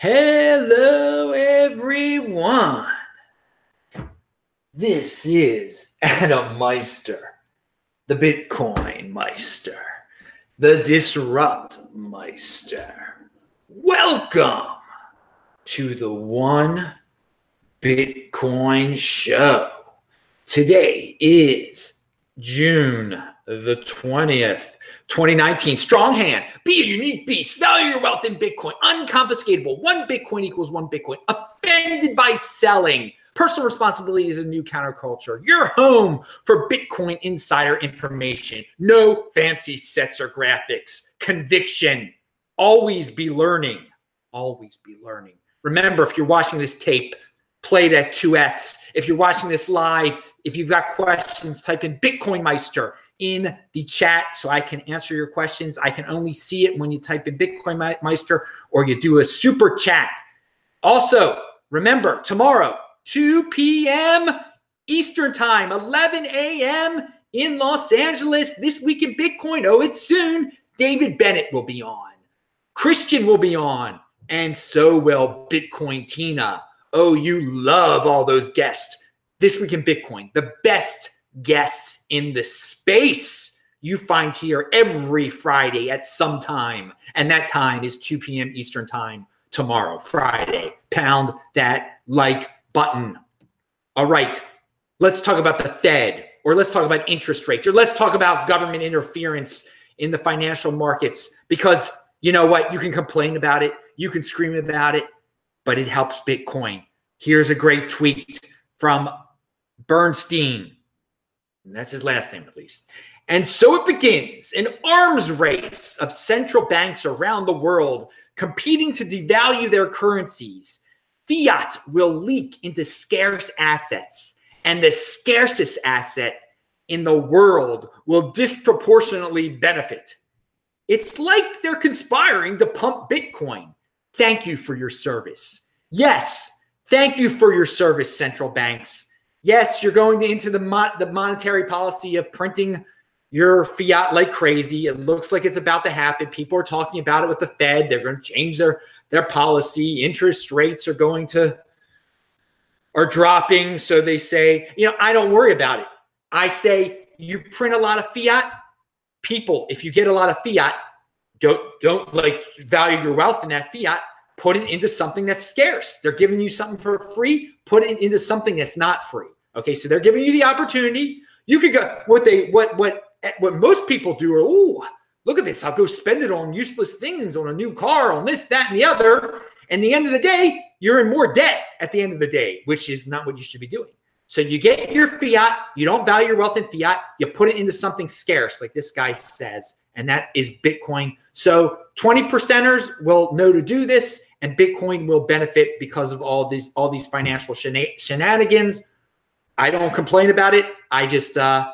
Hello, everyone. This is Adam Meister, the Bitcoin Meister, the Disrupt Meister. Welcome to the One Bitcoin Show. Today is June the 20th, 2019. Strong hand. Be a unique beast. Value your wealth in Bitcoin. Unconfiscatable. One Bitcoin equals one Bitcoin. Offended by selling. Personal responsibility is a new counterculture. Your home for Bitcoin insider information. No fancy sets or graphics. Conviction. Always be learning. Always be learning. Remember, if you're watching this tape, play it at 2x. If you're watching this live, if you've got questions, type in Bitcoin Meister in the chat so I can answer your questions. I can only see it when you type in Bitcoin Meister or you do a super chat. Also, remember tomorrow, 2 p.m. Eastern Time, 11 a.m. in Los Angeles, this week in Bitcoin. Oh, it's soon. David Bennett will be on, Christian will be on, and so will Bitcoin Tina. Oh, you love all those guests. This week in Bitcoin, the best guests in the space you find here every Friday at some time. And that time is 2 p.m. Eastern Time tomorrow, Friday. Pound that like button. All right, let's talk about the Fed, or let's talk about interest rates, or let's talk about government interference in the financial markets because you know what? You can complain about it, you can scream about it, but it helps Bitcoin. Here's a great tweet from Bernstein. And that's his last name, at least. And so it begins an arms race of central banks around the world competing to devalue their currencies. Fiat will leak into scarce assets, and the scarcest asset in the world will disproportionately benefit. It's like they're conspiring to pump Bitcoin. Thank you for your service. Yes, thank you for your service, central banks. Yes, you're going to, into the, the monetary policy of printing your fiat like crazy. It looks like it's about to happen. People are talking about it with the Fed. They're going to change their their policy. Interest rates are going to are dropping. So they say, you know, I don't worry about it. I say you print a lot of fiat. People, if you get a lot of fiat, don't don't like value your wealth in that fiat put it into something that's scarce. They're giving you something for free, put it into something that's not free. Okay, so they're giving you the opportunity. You could go what they what what what most people do are oh look at this I'll go spend it on useless things on a new car on this that and the other. And the end of the day, you're in more debt at the end of the day, which is not what you should be doing. So you get your fiat, you don't value your wealth in fiat, you put it into something scarce, like this guy says, and that is Bitcoin. So 20 percenters will know to do this and Bitcoin will benefit because of all these all these financial shenanigans. I don't complain about it. I just uh,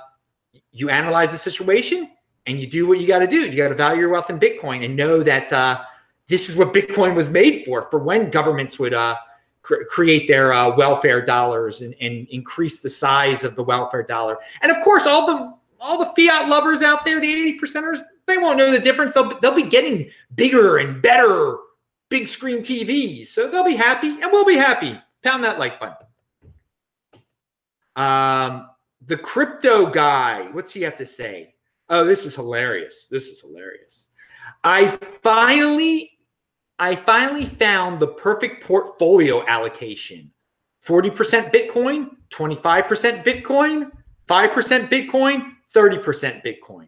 you analyze the situation and you do what you got to do. You got to value your wealth in Bitcoin and know that uh, this is what Bitcoin was made for. For when governments would uh, cr- create their uh, welfare dollars and, and increase the size of the welfare dollar. And of course, all the all the fiat lovers out there, the eighty percenters, they won't know the difference. They'll they'll be getting bigger and better big screen TVs. So they'll be happy and we'll be happy. Pound that like button. Um, the crypto guy, what's he have to say? Oh, this is hilarious. This is hilarious. I finally, I finally found the perfect portfolio allocation. 40% Bitcoin, 25% Bitcoin, 5% Bitcoin, 30% Bitcoin.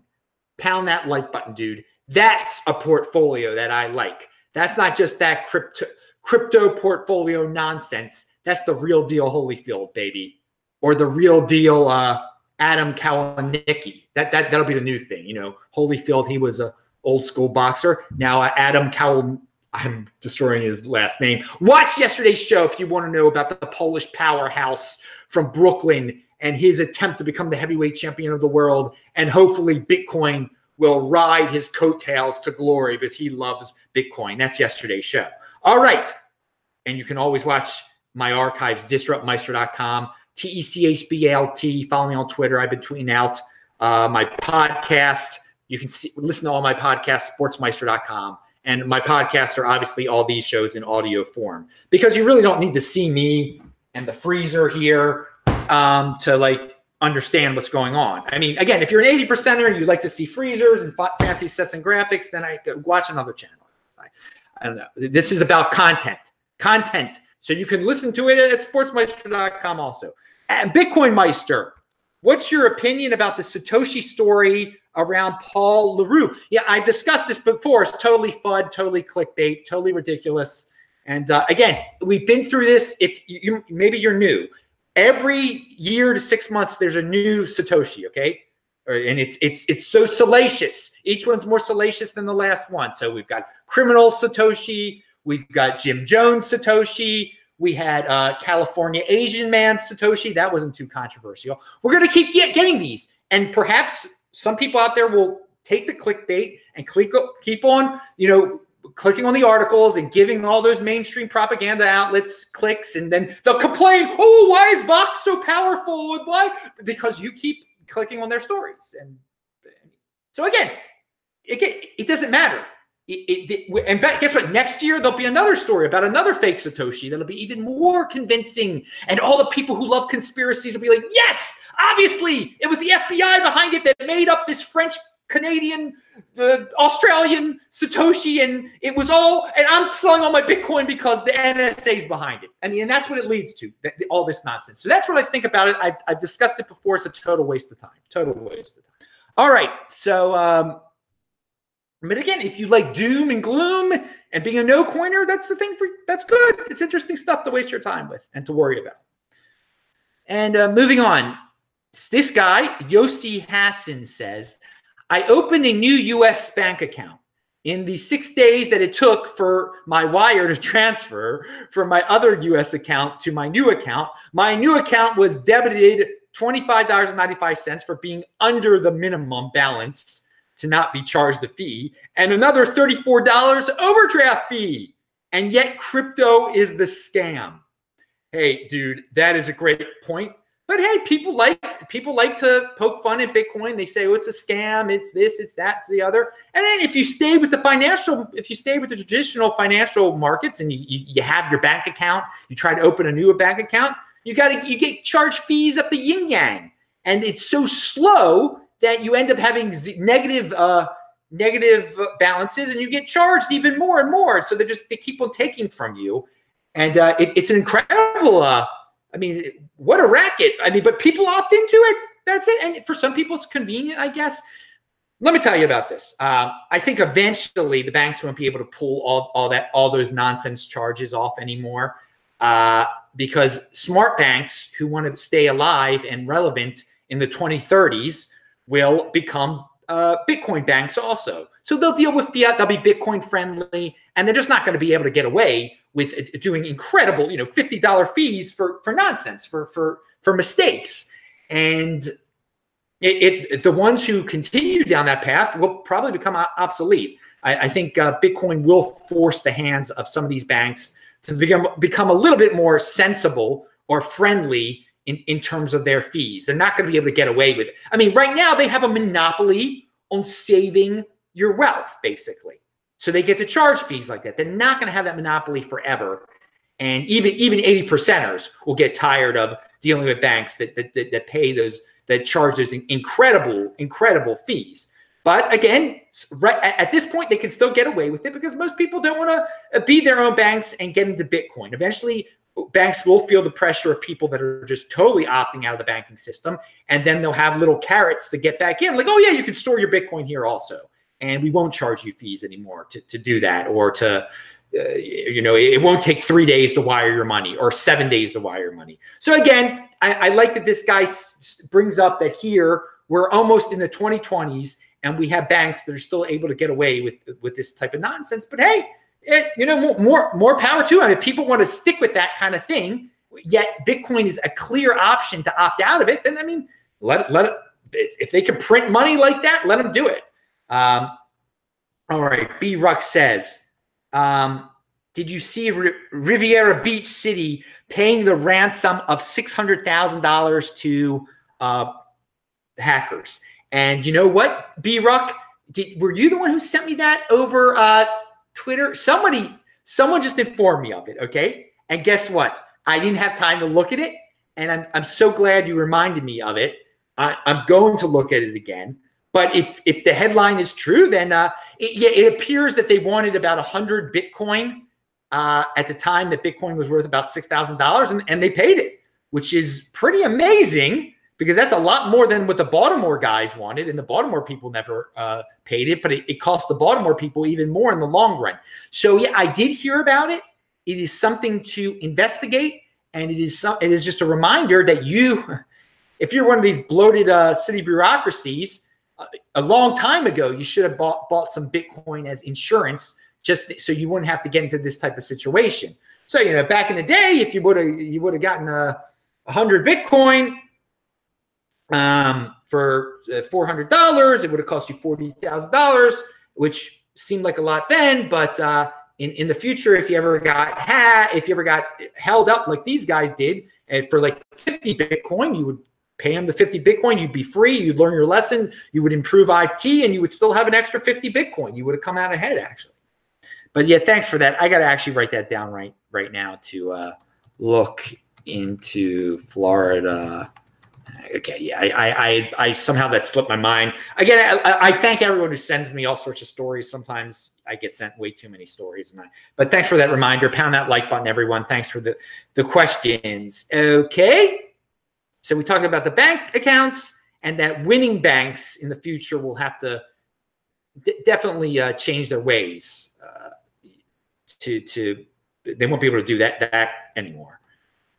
Pound that like button, dude. That's a portfolio that I like. That's not just that crypto crypto portfolio nonsense. That's the real deal Holyfield, baby, or the real deal uh, Adam Kownacki. That that that'll be the new thing. You know, Holyfield, he was a old school boxer. Now uh, Adam Cowan. I'm destroying his last name. Watch yesterday's show if you want to know about the Polish powerhouse from Brooklyn and his attempt to become the heavyweight champion of the world. And hopefully, Bitcoin will ride his coattails to glory because he loves Bitcoin. That's yesterday's show. All right. And you can always watch my archives, disruptmeister.com, T E C H B A L T. Follow me on Twitter. I've been tweeting out uh, my podcast. You can see, listen to all my podcasts, sportsmeister.com. And my podcasts are obviously all these shows in audio form because you really don't need to see me and the freezer here um, to like understand what's going on. I mean, again, if you're an 80 percenter and you like to see freezers and fancy sets and graphics, then I watch another channel. I, I don't know. This is about content, content. So you can listen to it at sportsmeister.com also. And Bitcoin Meister, what's your opinion about the Satoshi story around Paul Le Roux? Yeah, I've discussed this before. It's totally fud, totally clickbait, totally ridiculous. And uh, again, we've been through this. If you maybe you're new, every year to six months there's a new satoshi okay and it's it's it's so salacious. Each one's more salacious than the last one. So we've got criminal satoshi we've got jim jones satoshi we had uh, california asian man satoshi. That wasn't too controversial. We're to keep get, getting these. And perhaps some people out there will take the clickbait and click, keep on you know clicking on the articles and giving all those mainstream propaganda outlets clicks, and then they'll complain, "Oh, why is Vox so powerful? Why?" Because you keep clicking on their stories, and so again, it it doesn't matter. It, it, and guess what? Next year there'll be another story about another fake Satoshi that'll be even more convincing, and all the people who love conspiracies will be like, "Yes, obviously, it was the FBI behind it that made up this French Canadian, the Australian Satoshi, and it was all. And I'm selling all my Bitcoin because the NSA is behind it. I mean, and that's what it leads to. All this nonsense. So that's what I think about it. I've, I've discussed it before. It's a total waste of time. Total waste of time. All right. So, um, but again, if you like doom and gloom and being a no coiner, that's the thing for. That's good. It's interesting stuff to waste your time with and to worry about. And uh, moving on, this guy Yossi Hassan says I opened a new US bank account. In the six days that it took for my wire to transfer from my other US account to my new account, my new account was debited $25.95 for being under the minimum balance to not be charged a fee, and another $34 overdraft fee. And yet, crypto is the scam. Hey, dude, that is a great point. But hey, people like people like to poke fun at Bitcoin. They say, "Oh, it's a scam. It's this. It's that. It's the other." And then if you stay with the financial, if you stay with the traditional financial markets, and you you, have your bank account, you try to open a new bank account, you got to you get charged fees up the yin yang, and it's so slow that you end up having z- negative uh, negative balances, and you get charged even more and more. So they just they keep on taking from you, and uh, it, it's an incredible. Uh, I mean, what a racket. I mean, but people opt into it. That's it. And for some people, it's convenient, I guess. Let me tell you about this. Uh, I think eventually the banks won't be able to pull all, all that all those nonsense charges off anymore uh, because smart banks who want to stay alive and relevant in the 2030s will become uh, Bitcoin banks also. So they'll deal with fiat. They'll be Bitcoin friendly, and they're just not going to be able to get away with doing incredible, you know, fifty dollar fees for for nonsense, for for for mistakes, and it, it, the ones who continue down that path will probably become obsolete. I, I think uh, Bitcoin will force the hands of some of these banks to become become a little bit more sensible or friendly in, in terms of their fees. They're not going to be able to get away with it. I mean, right now they have a monopoly on saving your wealth, basically. So they get to charge fees like that. They're not going to have that monopoly forever. And even even 80 percenters will get tired of dealing with banks that, that, that, that pay those, that charge those incredible, incredible fees. But again, right at this point, they can still get away with it because most people don't want to uh, be their own banks and get into Bitcoin. Eventually, banks will feel the pressure of people that are just totally opting out of the banking system. And then they'll have little carrots to get back in, like, oh, yeah, you can store your Bitcoin here also and we won't charge you fees anymore to, to do that or to uh, you know it won't take three days to wire your money or seven days to wire your money. So again i, I like that this guy s- brings up that here we're almost in the 2020s and we have banks that are still able to get away with with this type of nonsense. But hey it, you know more more power to them if people want to stick with that kind of thing yet bitcoin is a clear option to opt out of it. Then i mean let let if they can print money like that let them do it um, all right. B Ruck says, um, did you see R- Riviera Beach City paying the ransom of $600,000 to uh, hackers? And you know what, B Ruck? Were you the one who sent me that over uh, Twitter. Somebody, someone just informed me of it. Okay. And guess what? I didn't have time to look at it. And I'm, I'm so glad you reminded me of it. I, I'm going to look at it again. But if, if the headline is true, then uh, it, yeah, it appears that they wanted about 100 Bitcoin uh, at the time that Bitcoin was worth about $6,000 and, and they paid it, which is pretty amazing because that's a lot more than what the Baltimore guys wanted. And the Baltimore people never uh, paid it, but it, it cost the Baltimore people even more in the long run. So, yeah, I did hear about it. It is something to investigate. And it is some, it is just a reminder that you, if you're one of these bloated uh, city bureaucracies, a long time ago, you should have bought, bought some Bitcoin as insurance just so you wouldn't have to get into this type of situation. So, you know, back in the day, if you would have you would have gotten a, hundred Bitcoin um, for uh, four hundred dollars, it would have cost you forty thousand dollars, which seemed like a lot then. But uh, in in the future, if you ever got ha- if you ever got held up like these guys did, and for like fifty Bitcoin, you would pay them the 50 Bitcoin, you'd be free, you'd learn your lesson, you would improve IT, and you would still have an extra 50 Bitcoin. You would have come out ahead actually but yeah, thanks for that. I got to actually write that down right right now to uh, look into Florida. Okay, yeah, I, I, I, somehow that slipped my mind. Again, I, I, thank everyone who sends me all sorts of stories. Sometimes I get sent way too many stories, and I. But thanks for that reminder. Pound that like button, everyone. Thanks for the the questions. Okay, so we talked about the bank accounts and that winning banks in the future will have to d- definitely uh, change their ways to to they won't be able to do that that anymore.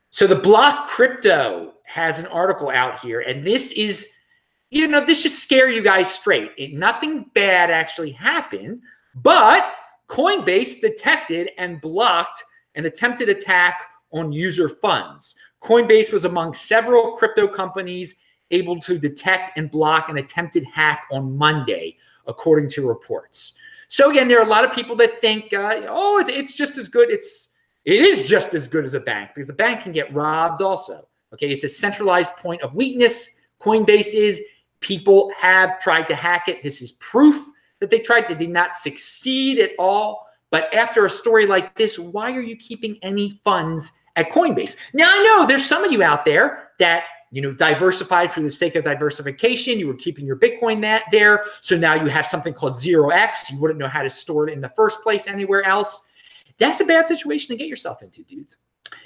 So the block crypto has an article out here, and this is, you know, this just scare you guys straight. It, nothing bad actually happened, but Coinbase detected and blocked an attempted attack on user funds. Coinbase was among several crypto companies able to detect and block an attempted hack on Monday, according to reports. So again, there are a lot of people that think, uh, oh, it's, it's just as good. It's it is just as good as a bank because a bank can get robbed also. Okay, it's a centralized point of weakness. Coinbase is. People have tried to hack it. This is proof that they tried. They did not succeed at all. But after a story like this, why are you keeping any funds at Coinbase? Now I know there's some of you out there that you know, diversified for the sake of diversification. You were keeping your Bitcoin that there. So now you have something called zero X. You wouldn't know how to store it in the first place anywhere else. That's a bad situation to get yourself into, dudes.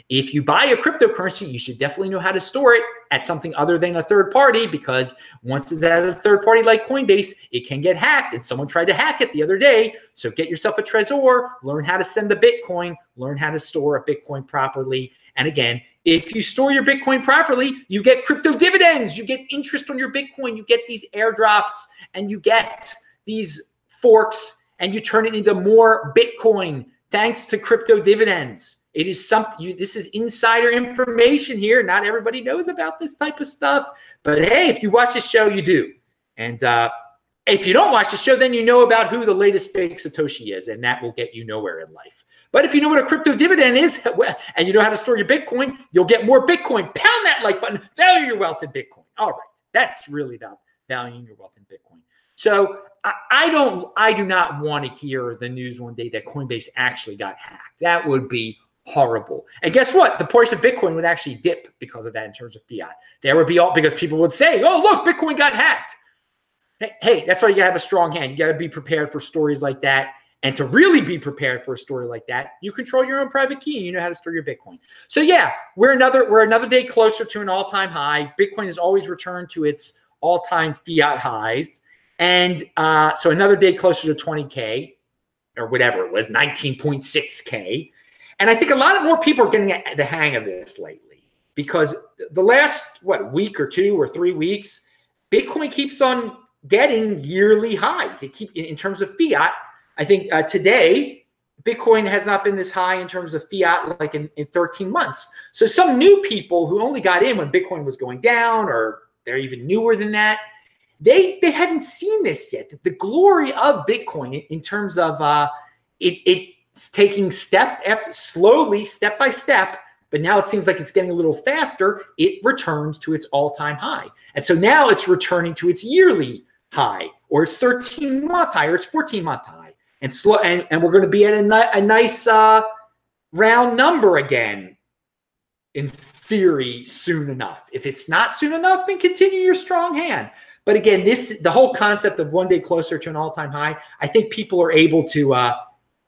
If you buy a cryptocurrency, you should definitely know how to store it at something other than a third party because once it's at a third party like Coinbase, it can get hacked. And someone tried to hack it the other day. So get yourself a Trezor, learn how to send the Bitcoin, learn how to store a Bitcoin properly. And again, if you store your Bitcoin properly, you get crypto dividends, you get interest on your Bitcoin, you get these airdrops, and you get these forks, and you turn it into more Bitcoin thanks to crypto dividends. It is something, you, this is insider information here. Not everybody knows about this type of stuff, but hey, if you watch this show, you do. And uh, if you don't watch the show, then you know about who the latest fake Satoshi is, and that will get you nowhere in life. But if you know what a crypto dividend is and you know how to store your Bitcoin, you'll get more Bitcoin. Pound that like button, value your wealth in Bitcoin. All right. That's really about valuing your wealth in Bitcoin. So I don't, I do not want to hear the news one day that Coinbase actually got hacked. That would be horrible. And guess what? The price of Bitcoin would actually dip because of that in terms of fiat. There would be all because people would say, oh, look, Bitcoin got hacked. Hey, hey that's why you got to have a strong hand. You got to be prepared for stories like that. And to really be prepared for a story like that, you control your own private key and you know how to store your Bitcoin. So yeah, we're another we're another day closer to an all-time high. Bitcoin has always returned to its all-time fiat highs. And uh, so another day closer to 20K or whatever it was, 19.6K. And I think a lot of more people are getting the hang of this lately because the last, what, week or two or three weeks, Bitcoin keeps on getting yearly highs. It keep in terms of fiat I think uh, today, Bitcoin has not been this high in terms of fiat like in, in 13 months. So some new people who only got in when Bitcoin was going down, or they're even newer than that, they they haven't seen this yet. The glory of Bitcoin in terms of uh, it it's taking step after slowly, step by step, but now it seems like it's getting a little faster. It returns to its all-time high, and so now it's returning to its yearly high, or its 13 month high, or its 14 month high. and slow, and, and we're going to be at a, ni- a nice uh, round number again. In theory, soon enough. If it's not soon enough, then continue your strong hand. But again, this the whole concept of one day closer to an all time high. I think people are able to. Uh,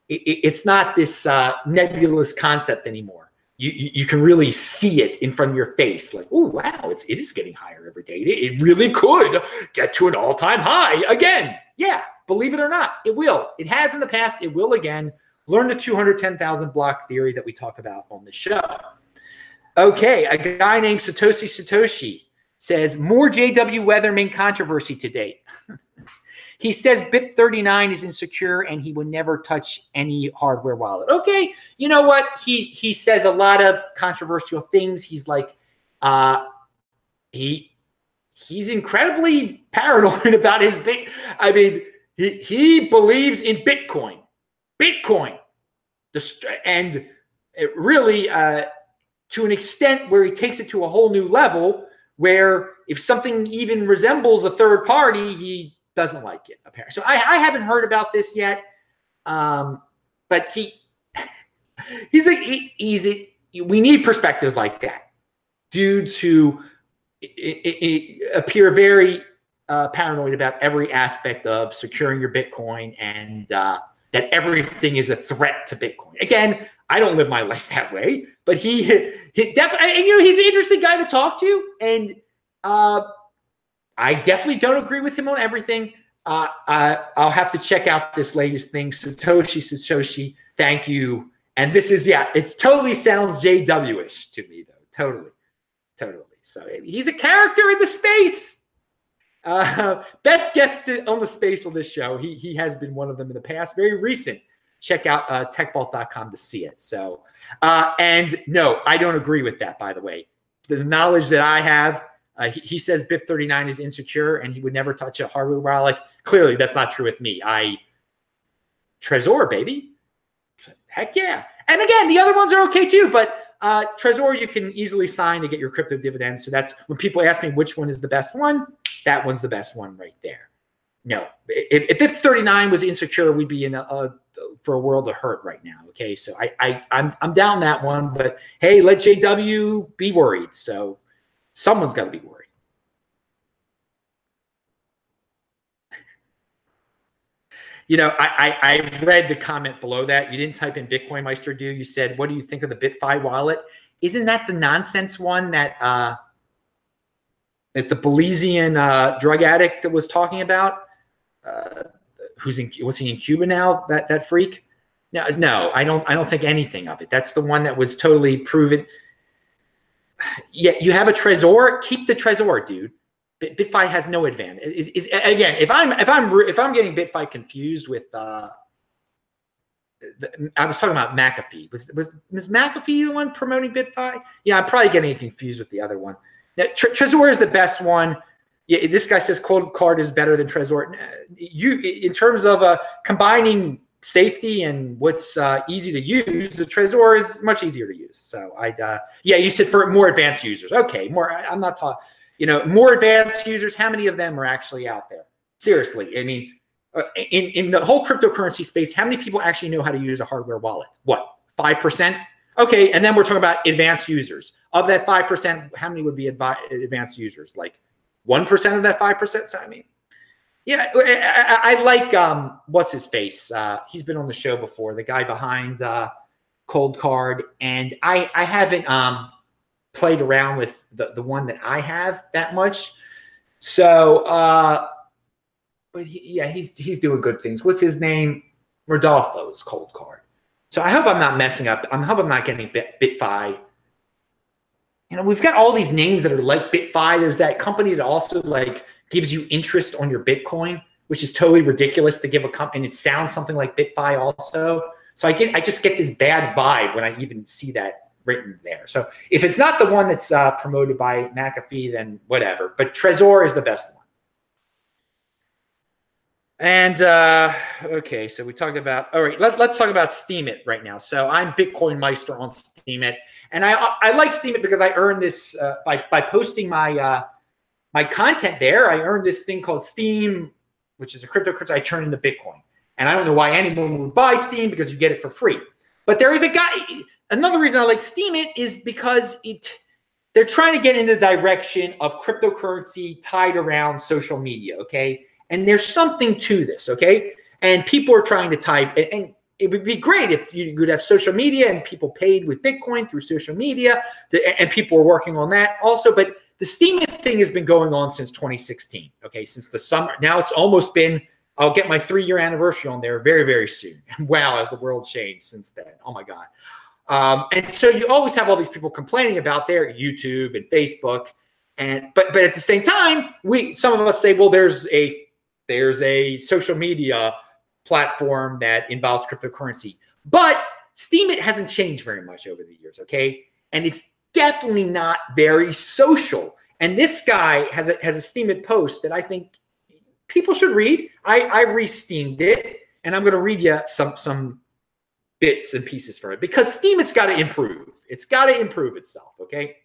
it, it's not this uh, nebulous concept anymore. You, you, can really see it in front of your face. Like, oh wow, it's it is getting higher every day. It, it really could get to an all time high again. Yeah, believe it or not, it will. It has in the past. It will again. Learn the 210,000 block theory that we talk about on the show. Okay, a guy named Satoshi Satoshi says more JW Weatherman controversy to date. he says BIP39 is insecure and he would never touch any hardware wallet. Okay, you know what? He he says a lot of controversial things. He's like, uh, he he's incredibly paranoid about his big. I mean, he he believes in Bitcoin, Bitcoin, the and it really uh, to an extent where he takes it to a whole new level where if something even resembles a third party, he doesn't like it. Apparently, so I, I haven't heard about this yet. Um, but he he's like he, he's a, we need perspectives like that, dudes who it, it, appear very uh, paranoid about every aspect of securing your Bitcoin and uh, that everything is a threat to Bitcoin. Again, I don't live my life that way, but he, he definitely, and you know, he's an interesting guy to talk to. And uh, I definitely don't agree with him on everything. Uh, I, I'll have to check out this latest thing. Satoshi, Satoshi, thank you. And this is, yeah, it's totally sounds JW ish to me, though. Totally. Totally. So he's a character in the space. Uh, best guest on the space on this show. He, he has been one of them in the past, very recent check out uh, techbalt.com to see it. So, uh, and no, I don't agree with that, by the way. The knowledge that I have, uh, he, he, says BIP39 is insecure and he would never touch a hardware wallet. Clearly, that's not true with me. I, Trezor, baby. Heck yeah. And again, the other ones are okay too, but uh, Trezor you can easily sign to get your crypto dividends. So that's when people ask me which one is the best one, that one's the best one right there. No, if, if BIP39 was insecure, we'd be in a, a for a world of hurt right now. Okay, so I, I I'm I'm down that one, but hey, let JW be worried. So someone's got to be worried. You know, I, I, I read the comment below that. You didn't type in Bitcoin Meister, do you? said, "What do you think of the BitFi wallet?" Isn't that the nonsense one that uh, that the Belizean uh, drug addict was talking about? Uh, who's in was he in Cuba now? That that freak? No, no, I don't. I don't think anything of it. That's the one that was totally proven. Yeah, you have a Trezor. Keep the Trezor, dude. BitFi has no advantage. Is, is again, if I'm if I'm if I'm getting BitFi confused with, uh, the, I was talking about McAfee. Was was Ms. McAfee the one promoting BitFi? Yeah, I'm probably getting confused with the other one. Now, Trezor is the best one yeah, this guy says cold card is better than Trezor. You, in terms of uh, combining safety and what's uh, easy to use, the Trezor is much easier to use. So I, uh, yeah, you said for more advanced users. Okay, more. I, am not talking. You know, more advanced users. How many of them are actually out there? Seriously, I mean, uh, in in the whole cryptocurrency space, how many people actually know how to use a hardware wallet? What, five percent? Okay, and then we're talking about advanced users. Of that five percent, how many would be advanced users? Like one percent of that five percent. So I mean, yeah, I, I, I like um, what's his face. Uh, he's been on the show before. The guy behind uh, Coldcard, and I I haven't um, played around with the the one that I have that much. So, uh, but he, yeah, he's he's doing good things. What's his name? Rodolfo's Cold Card. So I hope I'm not messing up. I hope I'm not getting Bit, BitFi you know, we've got all these names that are like BitFi. There's that company that also like gives you interest on your Bitcoin, which is totally ridiculous to give a company. And it sounds something like BitFi also. So I get, I just get this bad vibe when I even see that written there. So if it's not the one that's uh, promoted by McAfee, then whatever. But Trezor is the best one. And uh, okay, so we talked about all right. Let, let's talk about Steemit right now. So I'm Bitcoin Meister on Steemit, and I I like Steemit because I earn this uh, by by posting my uh, my content there. I earned this thing called Steem, which is a cryptocurrency. I turn into Bitcoin, And I don't know why anyone would buy Steem because you get it for free. But there is a guy. Another reason I like Steemit is because it they're trying to get in the direction of cryptocurrency tied around social media. Okay, and there's something to this. Okay, and people are trying to type and it would be great if you could have social media and people paid with Bitcoin through social media, and people are working on that also. But the Steem thing has been going on since 2016. Okay, since the summer. Now it's almost been. I'll get my three-year anniversary on there very, very soon. wow, has the world changed since then? Oh my god. Um, and so you always have all these people complaining about their YouTube and Facebook, and but but at the same time, we some of us say, well, there's a there's a social media platform that involves cryptocurrency. But Steemit hasn't changed very much over the years, okay? And it's definitely not very social. And this guy has a has a Steemit post that I think people should read. I I re-steemed it, and I'm going to read you some some bits and pieces from it because Steemit's got to improve. It's got to improve itself, okay?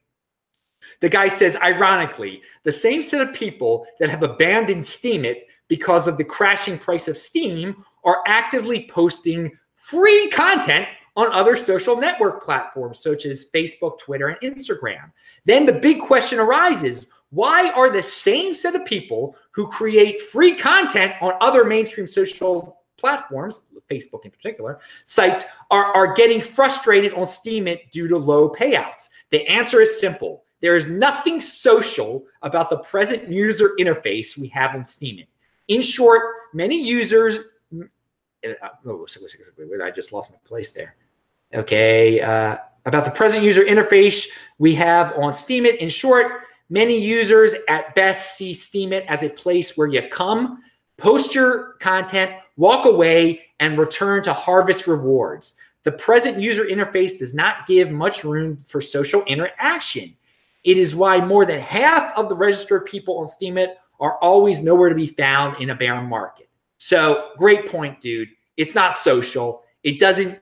The guy says, ironically, the same set of people that have abandoned Steemit because of the crashing price of Steem are actively posting free content on other social network platforms such as Facebook, Twitter, and Instagram. Then the big question arises why are the same set of people who create free content on other mainstream social platforms, Facebook in particular, sites, are, are getting frustrated on Steemit due to low payouts? The answer is simple. There is nothing social about the present user interface we have on Steemit. In short, many users. Mm, uh, oh, wait, I just lost my place there. Okay, uh, about the present user interface we have on Steemit. In short, many users at best see Steemit as a place where you come, post your content, walk away, and return to harvest rewards. The present user interface does not give much room for social interaction. It is why more than half of the registered people on Steemit are always nowhere to be found in a bear market. So, great point, dude. It's not social. It doesn't,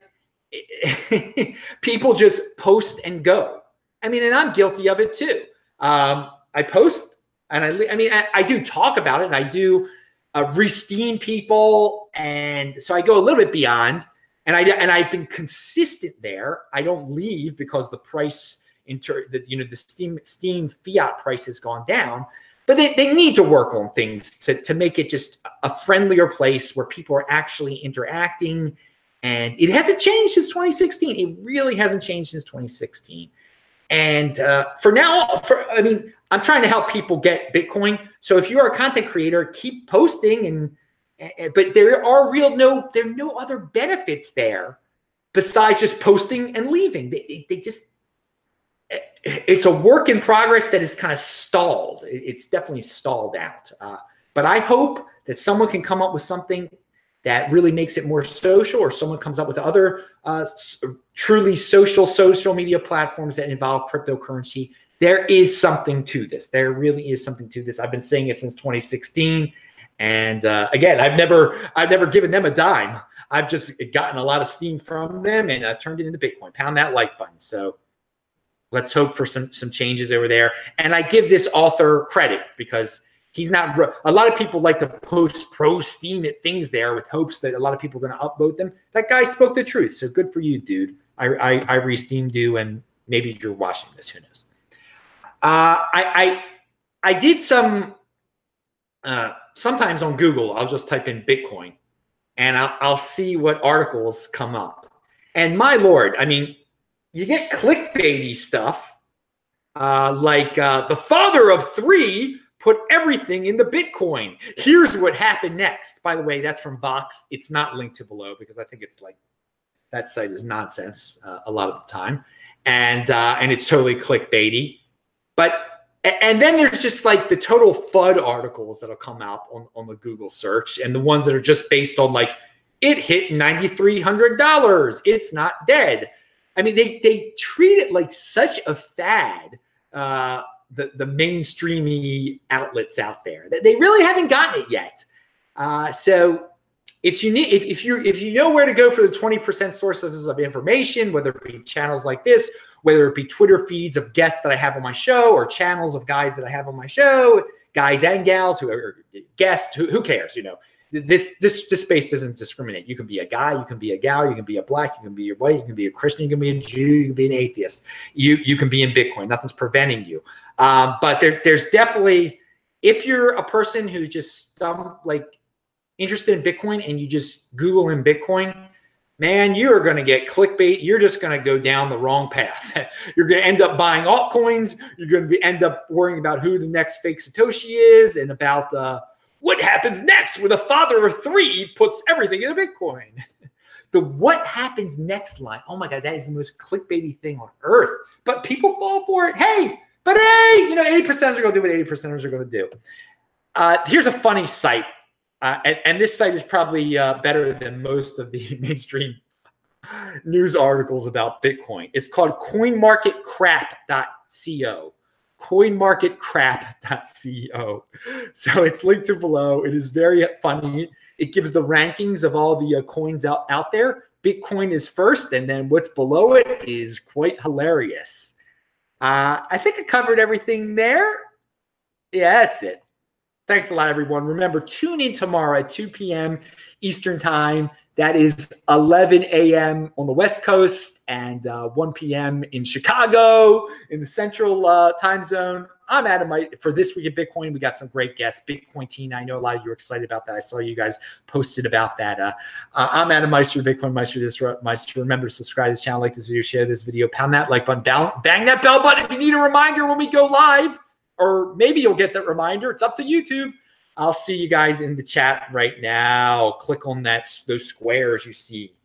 people just post and go. I mean, and I'm guilty of it too. Um, I post and I, I mean, I, I, do talk about it and I do uh, re-steem people. And so I go a little bit beyond and I, and I've been consistent there. I don't leave because the price, inter, the, you know, the Steem, Steem fiat price has gone down but they, they need to work on things to, to make it just a friendlier place where people are actually interacting and it hasn't changed since 2016 it really hasn't changed since 2016 and uh, for now for i mean i'm trying to help people get bitcoin so if you're a content creator keep posting and, and but there are real no there are no other benefits there besides just posting and leaving they, they just it's a work in progress that is kind of stalled. It's definitely stalled out. Uh, but I hope that someone can come up with something that really makes it more social, or someone comes up with other uh, truly social social media platforms that involve cryptocurrency. There is something to this. There really is something to this. I've been saying it since 2016, and uh, again, I've never I've never given them a dime. I've just gotten a lot of Steem from them and uh, turned it into Bitcoin. Pound that like button. So Let's hope for some some changes over there. And I give this author credit because he's not. A lot of people like to post pro Steemit things there with hopes that a lot of people are going to upvote them. That guy spoke the truth. So good for you, dude. I I, I re-steemed you, and maybe you're watching this. Who knows? Uh, I I I did some. Uh, sometimes on Google, I'll just type in Bitcoin, and I'll, I'll see what articles come up. And my lord, I mean, you get clickbaity stuff uh, like uh, the father of three put everything in the Bitcoin. Here's what happened next. By the way, that's from Vox. It's not linked to below because I think it's like that site is nonsense uh, a lot of the time, and uh, and it's totally clickbaity. But and then there's just like the total FUD articles that'll come out on, on the Google search, and the ones that are just based on like it hit ninety three hundred dollars. It's not dead. I mean, they they treat it like such a fad. Uh, the the mainstreamy outlets out there they really haven't gotten it yet. Uh, so it's unique if, if you if you know where to go for the 20% sources of information, whether it be channels like this, whether it be Twitter feeds of guests that I have on my show or channels of guys that I have on my show, guys and gals who are guests. Who, who cares? You know, this this this space doesn't discriminate. You can be a guy, you can be a gal, you can be a black, you can be a white, you can be a Christian, you can be a Jew, you can be an atheist. You you can be in Bitcoin. Nothing's preventing you. Um, but there, there's definitely if you're a person who's just some like interested in Bitcoin and you just Google in Bitcoin, man, you're going to get clickbait. You're just going to go down the wrong path. you're going to end up buying altcoins. You're going to be, end up worrying about who the next fake Satoshi is and about uh, what happens next where the father of three puts everything in a Bitcoin. the what happens next line. Oh my God, that is the most clickbaity thing on earth. But people fall for it. Hey, but hey, you know, 80% are going to do what 80%ers are going to do. Uh, here's a funny site uh, and, and, this site is probably uh, better than most of the mainstream news articles about Bitcoin. It's called coinmarketcrap.co. Coinmarketcrap.co. So it's linked to below. It is very funny. It gives the rankings of all the uh, coins out, out there. Bitcoin is first, and then what's below it is quite hilarious. Uh, I think I covered everything there. Yeah, that's it. Thanks a lot, everyone. Remember, tune in tomorrow at 2 p.m. Eastern Time. That is 11 a.m. on the West Coast and uh, 1 p.m. in Chicago in the Central uh, Time Zone. I'm Adam. For this week at Bitcoin, we got some great guests. Bitcoin Teen. I know a lot of you are excited about that. I saw you guys posted about that. Uh, uh I'm Adam Meister, Bitcoin Meister. This Meister. Remember to subscribe to this channel, like this video, share this video, pound that like button, down, bang that bell button if you need a reminder when we go live or maybe you'll get that reminder. It's up to YouTube. I'll see you guys in the chat right now. Click on that those squares you see.